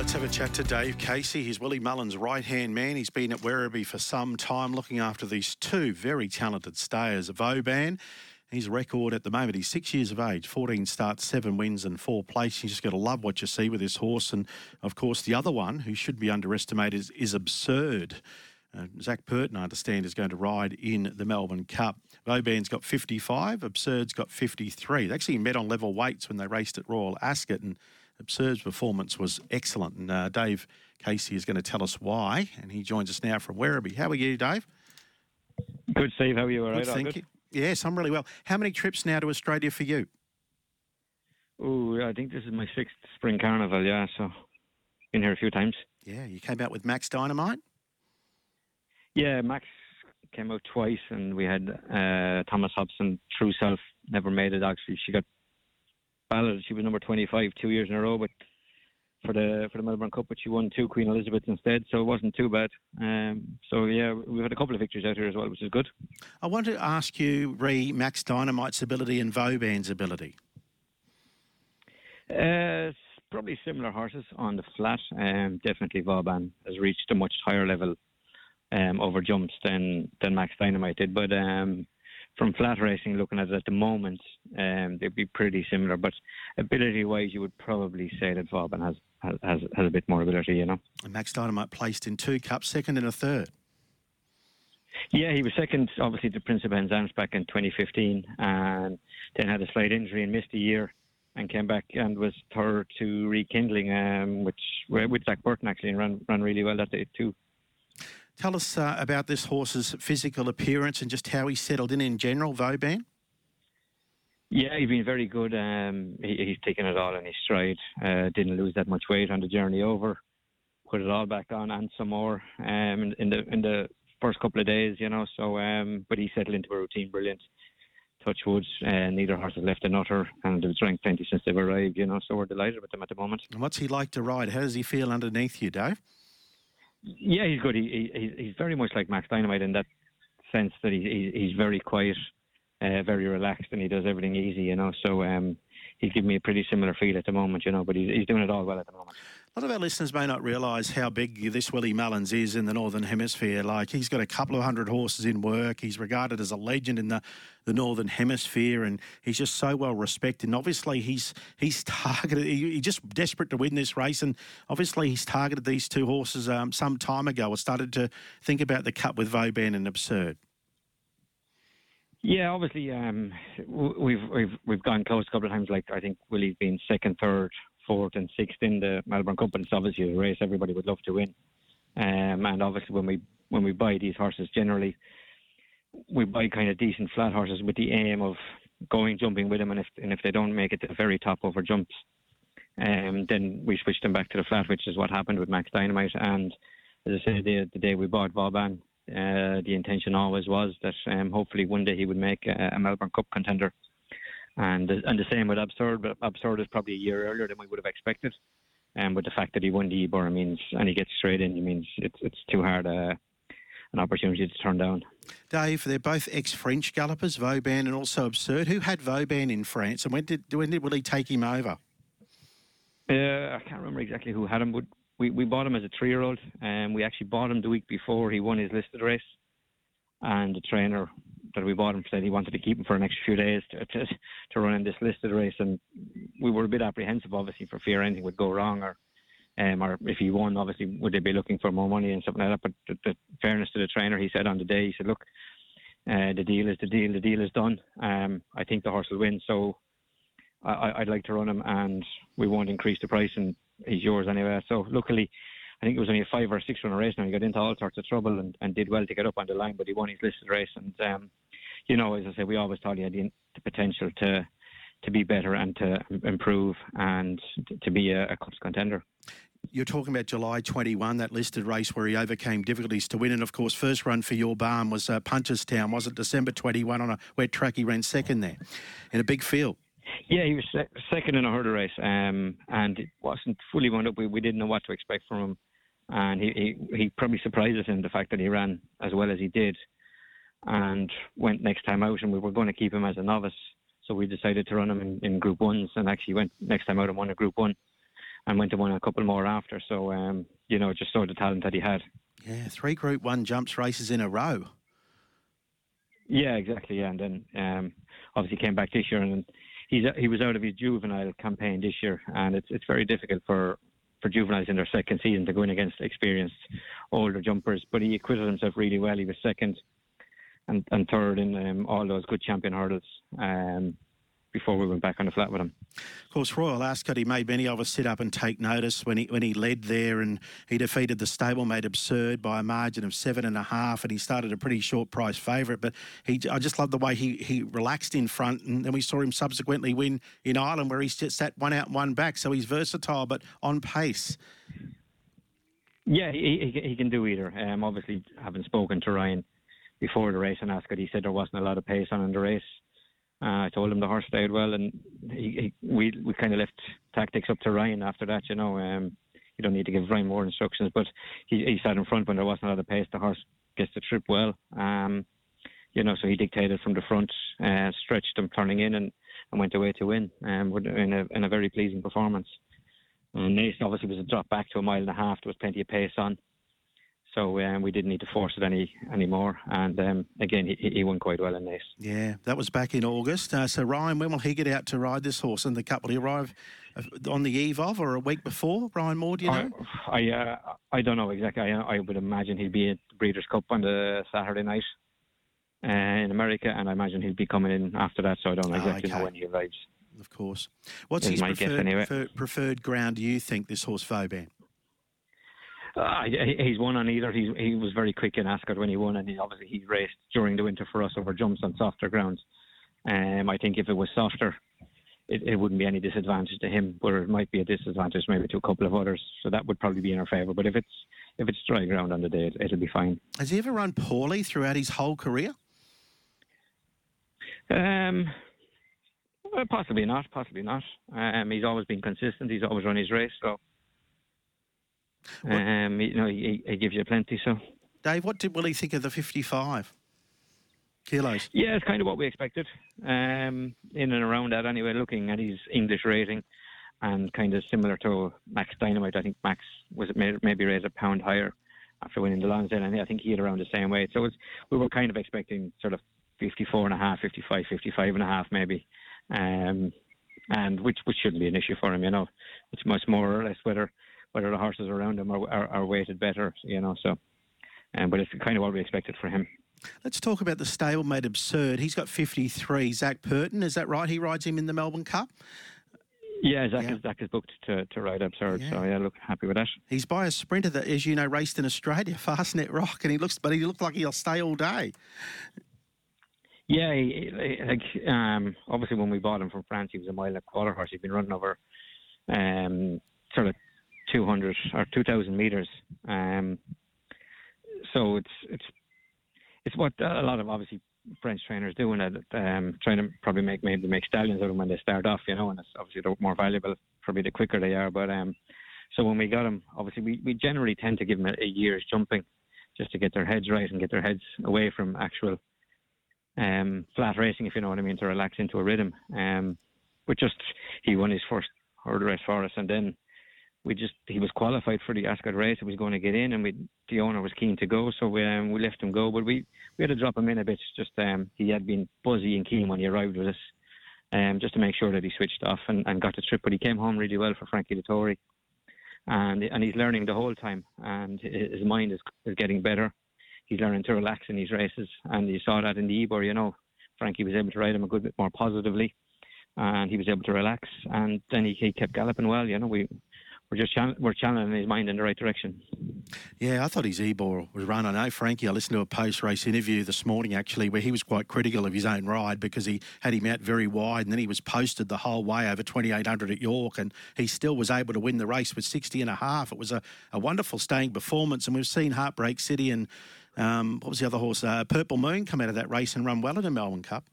Let's have a chat to Dave Casey. He's Willie Mullins' right hand man. He's been at Werribee for some time looking after these two very talented stayers of Vauban. His record at the moment, he's six years of age, 14 starts, seven wins, and four places. You just got to love what you see with this horse. And of course, the other one, who should be underestimated, is, is absurd. Uh, Zac Purton, I understand, is going to ride in the Melbourne Cup. Vauban's got 55, Absurd's got 53. They actually met on level weights when they raced at Royal Ascot, and Absurd's performance was excellent. And uh, Dave Casey is going to tell us why, and he joins us now from Werribee. How are you, Dave? Good, Steve. How are you? All right? Good, thank you. Yes, I'm really well. How many trips now to Australia for you? Oh, I think this is my sixth spring carnival. Yeah, so been here a few times. Yeah, you came out with Max Dynamite. Yeah, Max came out twice, and we had uh, Thomas Hobson, True Self, never made it. Actually, she got balloted. She was number 25 two years in a row, but for the for the Melbourne Cup, but she won two Queen Elizabeth instead, so it wasn't too bad. Um, so yeah, we've had a couple of victories out here as well, which is good. I want to ask you, re Max Dynamite's ability and Vauban's ability. Uh, probably similar horses on the flat. Um, definitely Vauban has reached a much higher level um, over jumps than than Max Dynamite did, but um, from flat racing, looking at it at the moment, um, they'd be pretty similar. But ability-wise, you would probably say that Vauban has, has has a bit more ability, you know. And Max Dynamite placed in two cups, second and a third. Yeah, he was second, obviously, to Prince of Penzance back in 2015, and then had a slight injury and missed a year, and came back and was third to Rekindling, um, which with Zac Purton actually, and ran ran really well that day too. Tell us uh, about this horse's physical appearance and just how he settled in in general, Vauban. Yeah, he's been very good. Um, he, he's taken it all in his stride. Uh, didn't lose that much weight on the journey over. Put it all back on and some more um, in, in, the in the first couple of days, you know. So, um, but he settled into a routine brilliant. Touch wood, uh, neither horse has left a nutter, and they've drank plenty since they've arrived, you know. So we're delighted with them at the moment. And what's he like to ride? How does he feel underneath you, Dave? Yeah, he's good. He, he he's very much like Max Dynamite in that sense that he, he's very quiet, uh, very relaxed, and he does everything easy. You know, so um, he's giving me a pretty similar feel at the moment. You know, but he's, he's doing it all well at the moment. A lot of our listeners may not realise how big this Willie Mullins is in the Northern Hemisphere. Like, he's got a couple of hundred horses in work. He's regarded as a legend in the, the Northern Hemisphere, and he's just so well respected. And obviously, he's he's targeted, he, he's just desperate to win this race. And obviously, he's targeted these two horses um, some time ago or started to think about the cut with Vauban and Absurd. Yeah, obviously, um, we've we've we've gone close a couple of times. Like I think Willie's been second, third, fourth and sixth in the Melbourne Cup, and it's obviously a race everybody would love to win. Um, and obviously, when we when we buy these horses, generally we buy kind of decent flat horses with the aim of going jumping with them, and if and if they don't make it to the very top over jumps, um, then we switch them back to the flat, which is what happened with Max Dynamite. And as I said, the, the day we bought Vauban, uh, the intention always was that um, hopefully one day he would make a, a Melbourne Cup contender and and the same with Absurd, but Absurd is probably a year earlier than we would have expected. And um, with the fact that he won the Ebor means, and he gets straight in, it means it's it's too hard uh, an opportunity to turn down. Dave, they're both ex-French gallopers, Vauban and also Absurd. Who had Vauban in France, and when did when did Willie take him over? Uh, I can't remember exactly who had him, but we, we bought him as a three-year-old, and we actually bought him the week before he won his listed race. And the trainer that we bought him said he wanted to keep him for an extra few days to, to, to run in this listed race, and we were a bit apprehensive, obviously, for fear anything would go wrong, or um, or if he won, obviously, would they be looking for more money and something like that. But the, the fairness to the trainer, he said on the day, he said, look, uh, the deal is the deal, the deal is done. Um, I think the horse will win, so I, I'd like to run him, and we won't increase the price, and he's yours anyway. So luckily, I think it was only a five or six run race now. He got into all sorts of trouble and, and did well to get up on the line, but he won his listed race. And, um, you know, as I say, we always thought he had the, the potential to to be better and to improve and to be a, a Cups contender. You're talking about July 21, that listed race where he overcame difficulties to win. And of course, first run for Vauban was uh, Punchestown, was it December 21 on a wet track? He ran second there in a big field. Yeah, he was second in a hurdle race, um, and it wasn't fully wound up. We, we didn't know what to expect from him and he, he, he probably surprised us in the fact that he ran as well as he did and went next time out and we were going to keep him as a novice so we decided to run him in, in group ones and actually went next time out and won a group one and went to win a couple more after. So um, you know, just saw the talent that he had. Yeah, three Group One jumps races in a row. Yeah, exactly. Yeah, and then um, obviously came back this year, and he's he was out of his juvenile campaign this year, and it's it's very difficult for for juveniles in their second season to go in against experienced older jumpers. But he acquitted himself really well. He was second and, and third in um, all those good champion hurdles. Um, before we went back on the flat with him. Of course, Royal Ascot, he made many of us sit up and take notice when he when he led there and he defeated the stablemate Absurd by a margin of seven and a half and he started a pretty short price favourite. But he, I just love the way he, he relaxed in front and then we saw him subsequently win in Ireland where he sat one out and one back. So he's versatile but on pace. Yeah, he, he, he can do either. Um, obviously, having spoken to Ryan before the race in Ascot, he said there wasn't a lot of pace on in the race. Uh, I told him the horse stayed well, and he, he, we we kind of left tactics up to Ryan after that. You know, um, you don't need to give Ryan more instructions, but he, he sat in front when there wasn't a lot of pace. The horse gets the trip well. Um, you know, so he dictated from the front, uh, stretched him turning in, and, and went away to win. Um, in a in a very pleasing performance. And Naas obviously was a drop back to a mile and a half. There was plenty of pace on so um, we didn't need to force it any anymore. And um, again, he, he, won quite well in this. Yeah, that was back in August. Uh, so Ryan, when will he get out to ride this horse? in the Cup? Will he arrive uh, on the eve of or a week before? Ryan Moore, do you know? I I, uh, I don't know exactly. I, I would imagine he'd be at the Breeders' Cup on the Saturday night. Uh, in America, and I imagine he'll be coming in after that, so I don't exactly oh, okay. know when he arrives. Of course. What's his preferred, anyway. preferred ground, do you think, this horse Vauban? Uh, he's won on either. He he was very quick in Ascot when he won, and he obviously he raced during the winter for us over jumps on softer grounds. Um, I think if it was softer, it, it wouldn't be any disadvantage to him, but it might be a disadvantage maybe to a couple of others. So that would probably be in our favour. But if it's if it's dry ground on the day, it, will be fine. Has he ever run poorly throughout his whole career? Um, well, possibly not. Possibly not. Um, he's always been consistent. He's always run his race. So um, you know, he, he, gives you plenty. So, Dave, what did Willie think of the 55 kilos? Yeah, it's kind of what we expected. Um, in and around that, anyway. Looking at his English rating, and kind of similar to Max Dynamite. I think Max was maybe raised a pound higher after winning the Lonsdale, and I think he had around the same weight. So we were kind of expecting sort of 54 and a half, 55, 55 and a half maybe. Um, and which which shouldn't be an issue for him, you know. It's much more or less whether whether the horses around him are, are, are weighted better, you know. So, um, but it's kind of what we expected for him. Let's talk about the stablemate absurd. He's got 53. Zac Purton, is that right? He rides him in the Melbourne Cup. Yeah, Zac, yeah. Is, Zac is booked to, to ride absurd, yeah. so yeah, look happy with that. He's by a sprinter that, as you know, raced in Australia, Fastnet Rock, and he looks, but he looked like he'll stay all day. Yeah, he, like um, obviously when we bought him from France, he was a mile and a quarter horse. He'd been running over um, sort of 200 or 2,000 meters. Um, so it's it's it's what a lot of obviously French trainers do, and um, trying to probably make maybe make stallions of them when they start off, you know, and it's obviously they're more valuable probably the quicker they are. But um, so when we got them, obviously we, we generally tend to give them a, a year's jumping just to get their heads right and get their heads away from actual um, flat racing, if you know what I mean, to relax into a rhythm. Um, but just he won his first hurdle race for us, and then we just he was qualified for the Ascot race. He was going to get in, and we the owner was keen to go, so we um, we left him go. But we we had to drop him in a bit. Just um, he had been buzzy and keen when he arrived with us, um, just to make sure that he switched off and, and got the trip. But he came home really well for Frankie Dettori, and and he's learning the whole time, and his mind is is getting better. He's learning to relax in these races, and you saw that in the Ebor. You know, Frankie was able to ride him a good bit more positively and he was able to relax. And then he, he kept galloping well. You know, we we're just we're channeling his mind in the right direction. Yeah, I thought his Ebor was run. I know Frankie. I listened to a post-race interview this morning actually, where he was quite critical of his own ride because he had him out very wide, and then he was posted the whole way over 2800 at York, and he still was able to win the race with 60 and a half. It was a, a wonderful staying performance, and we've seen Heartbreak City and um, what was the other horse, uh, Purple Moon, come out of that race and run well in the Melbourne Cup.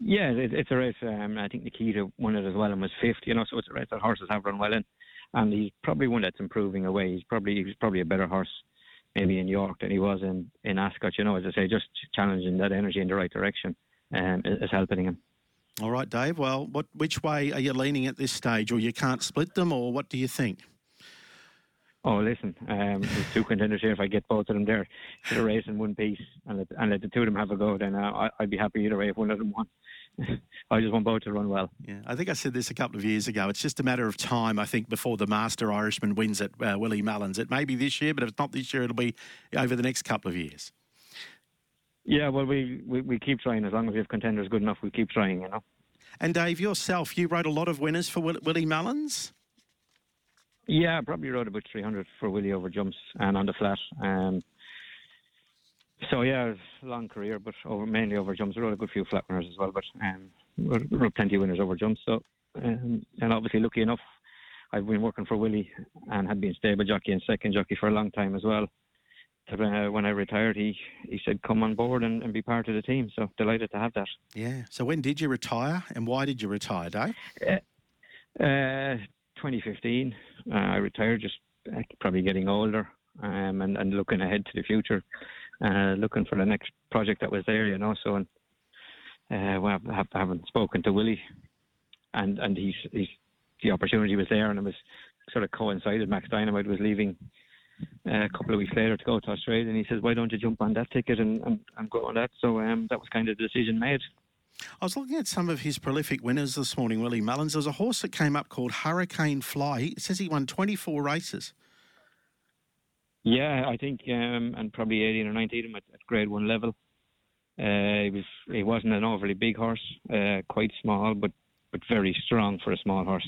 Yeah, it, it's a race. Um, I think Nakeeta won it as well and was fifth. You know, so it's a race that horses have run well in and he's probably one that's improving away. He's probably he's probably a better horse maybe in York than he was in in Ascot. You know, as I say, just challenging that energy in the right direction um, is, is helping him. All right, Dave. Well, what which way are you leaning at this stage, or you can't split them, or what do you think? Oh, listen, um, there's two contenders here. If I get both of them there to the race in one piece and let, and let the two of them have a go, then uh, I, I'd be happy either way if one of them won. I just want both to run well. Yeah, I think I said this a couple of years ago. It's just a matter of time, I think, before the Master Irishman wins at uh, Willie Mullins. It may be this year, but if it's not this year, it'll be over the next couple of years. Yeah, well, we, we, we keep trying. As long as we have contenders good enough, we keep trying, you know. And Dave, yourself, you wrote a lot of winners for Willie Mullins. Yeah, I probably rode about 300 for Willie over jumps and on the flat. Um, so yeah, it was a long career, but over mainly over jumps. I rode a good few flat winners as well, but um, rode plenty of winners over jumps. So um, and obviously, lucky enough, I've been working for Willie and had been stable jockey and second jockey for a long time as well. Uh, when I retired, he he said, "Come on board and, and, be part of the team." So delighted to have that. Yeah. So when did you retire, and why did you retire, Dave? Uh, uh, 2015. Uh, I retired, just uh, probably getting older um, and, and looking ahead to the future, uh, looking for the next project that was there, you know. So, and uh, well, I haven't spoken to Willie, and and he's, he's the opportunity was there, and it was sort of coincided. Max Dynamite was leaving uh, a couple of weeks later to go to Australia, and he says, "Why don't you jump on that ticket and, and, and go on that?" So um, that was kind of the decision made. I was looking at some of his prolific winners this morning, Willie Mullins. There's a horse that came up called Hurricane Fly. It says he won 24 races. Yeah, I think, um, and probably 18 or 19 at, at grade one level. Uh, he was he wasn't an overly big horse, uh, quite small, but but very strong for a small horse.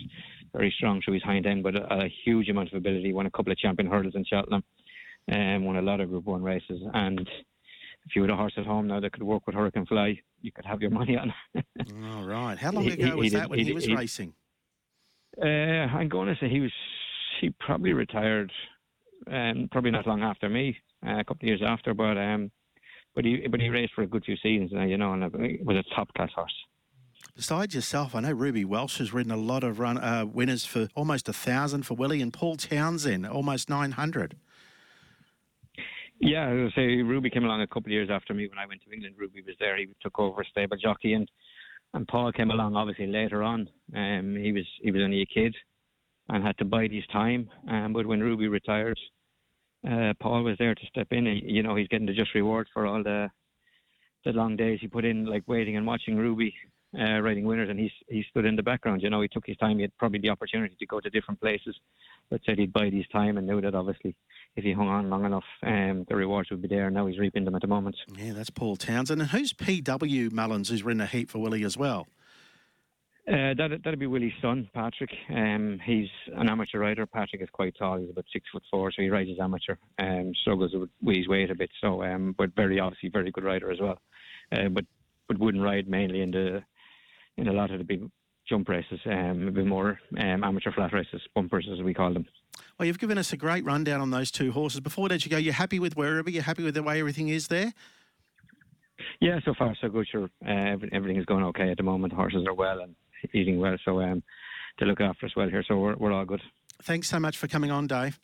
Very strong through his hind end, but a, a huge amount of ability. Won a couple of champion hurdles in Cheltenham, and um, won a lot of Group One races, and if you had a horse at home now that could work with Hurricane Fly, you could have your money on. All right. How long ago he, was he that did, when he, he was racing? Uh, I'm going to say he was. He probably retired, um, probably not long after me, uh, a couple of years after. But um, but he but he raced for a good few seasons, uh, you know, and it was a top class horse. Besides yourself, I know Ruby Walsh has ridden a lot of run uh, winners for almost a thousand for Willie, and Paul Townend almost nine hundred. Yeah, I say Ruby came along a couple of years after me when I went to England. Ruby was there; he took over stable jockey, and and Paul came along obviously later on. Um, he was he was only a kid and had to bide his time. Um, but when Ruby retired, uh, Paul was there to step in. you know, he's getting the just reward for all the the long days he put in, like waiting and watching Ruby uh, riding winners, and he he stood in the background. You know, he took his time. He had probably the opportunity to go to different places, but said he'd bide his time and knew that obviously if he hung on long enough, um, the rewards would be there. And now he's reaping them at the moment. Yeah, that's Paul Townend. And who's PW Mullins, who's ridden a heat for Willie as well? Uh, that that'd be Willie's son, Patrick. Um, he's an amateur rider. Patrick is quite tall. He's about six foot four, so he rides as amateur. Um, struggles with his weight a bit, so um, but very obviously very good rider as well. Uh, but but wouldn't ride mainly in the in a lot of the big jump races, um, a bit more um, amateur flat races, bumpers as we call them. Well, you've given us a great rundown on those two horses. Before that, you go, you're happy with Werribee? You're happy with the way everything is there? Yeah, so far so good. Sure, uh, everything is going okay at the moment. Horses are well and eating well, so um, they look after us well here. So we're, we're all good. Thanks so much for coming on, Dave.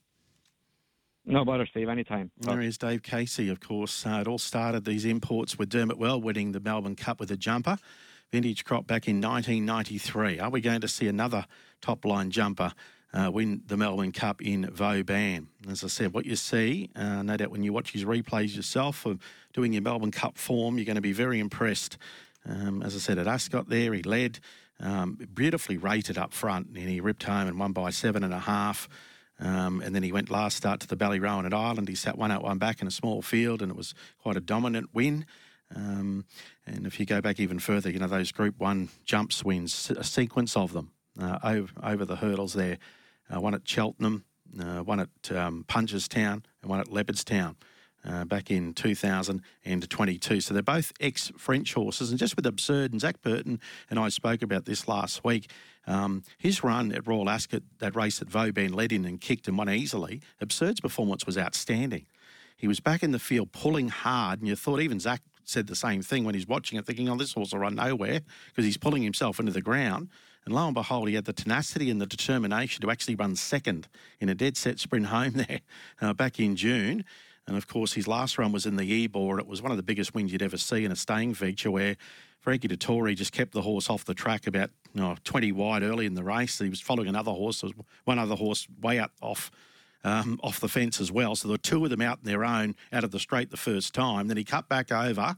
No bother, Steve. Anytime. There is Dave Casey, of course. Uh, it all started these imports with Dermot Weld winning the Melbourne Cup with a jumper vintage crop back in 1993. Are we going to see another top line jumper uh, win the Melbourne Cup in Vauban? As I said, what you see, uh, no doubt when you watch his replays yourself of doing your Melbourne Cup form, you're going to be very impressed. Um, as I said, at Ascot there, he led, um, beautifully rated up front, and he ripped home and won by seven and a half. Um, and then he went last start to the Ballyroan at Ireland. He sat one out, one back in a small field, and it was quite a dominant win. Um, and if you go back even further, you know, those Group 1 jumps wins, a sequence of them uh, over, over the hurdles there. Uh, one at Cheltenham, uh, one at um, Punchestown, and one at Leopardstown. Uh, back in 2022. So they're both ex French horses. And just with Absurd and Zac Purton and I spoke about this last week, um, his run at Royal Ascot, that race that Vauban led in and kicked and won easily, Absurd's performance was outstanding. He was back in the field pulling hard, and you thought even Zac said the same thing when he's watching it, thinking, oh, this horse will run nowhere because he's pulling himself into the ground. And lo and behold, he had the tenacity and the determination to actually run second in a dead set sprint home there uh, back in June. And of course, his last run was in the Ebor. It was one of the biggest wins you'd ever see in a staying feature where Frankie Dettori just kept the horse off the track about you know, 20 wide early in the race. He was following another horse. One other horse way up off um, off the fence as well. So there were two of them out on their own out of the straight the first time. Then he cut back over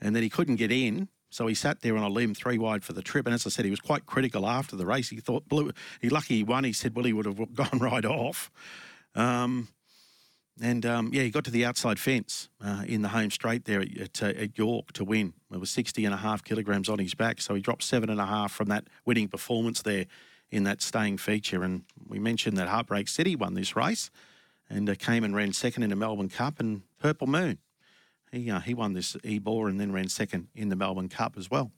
and then he couldn't get in. So he sat there on a limb, three wide for the trip. And as I said, he was quite critical after the race. He thought, blue, he lucky he won. He said, well, he would have gone right off. Um, and um, yeah, he got to the outside fence uh, in the home straight there at, at, uh, at, York to win. It was 60 and a half kilograms on his back. So he dropped seven and a half from that winning performance there in that staying feature. And we mentioned that Heartbreak City won this race and uh, came and ran second in the Melbourne Cup and Purple Moon. He, uh, he won this Ebor and then ran second in the Melbourne Cup as well.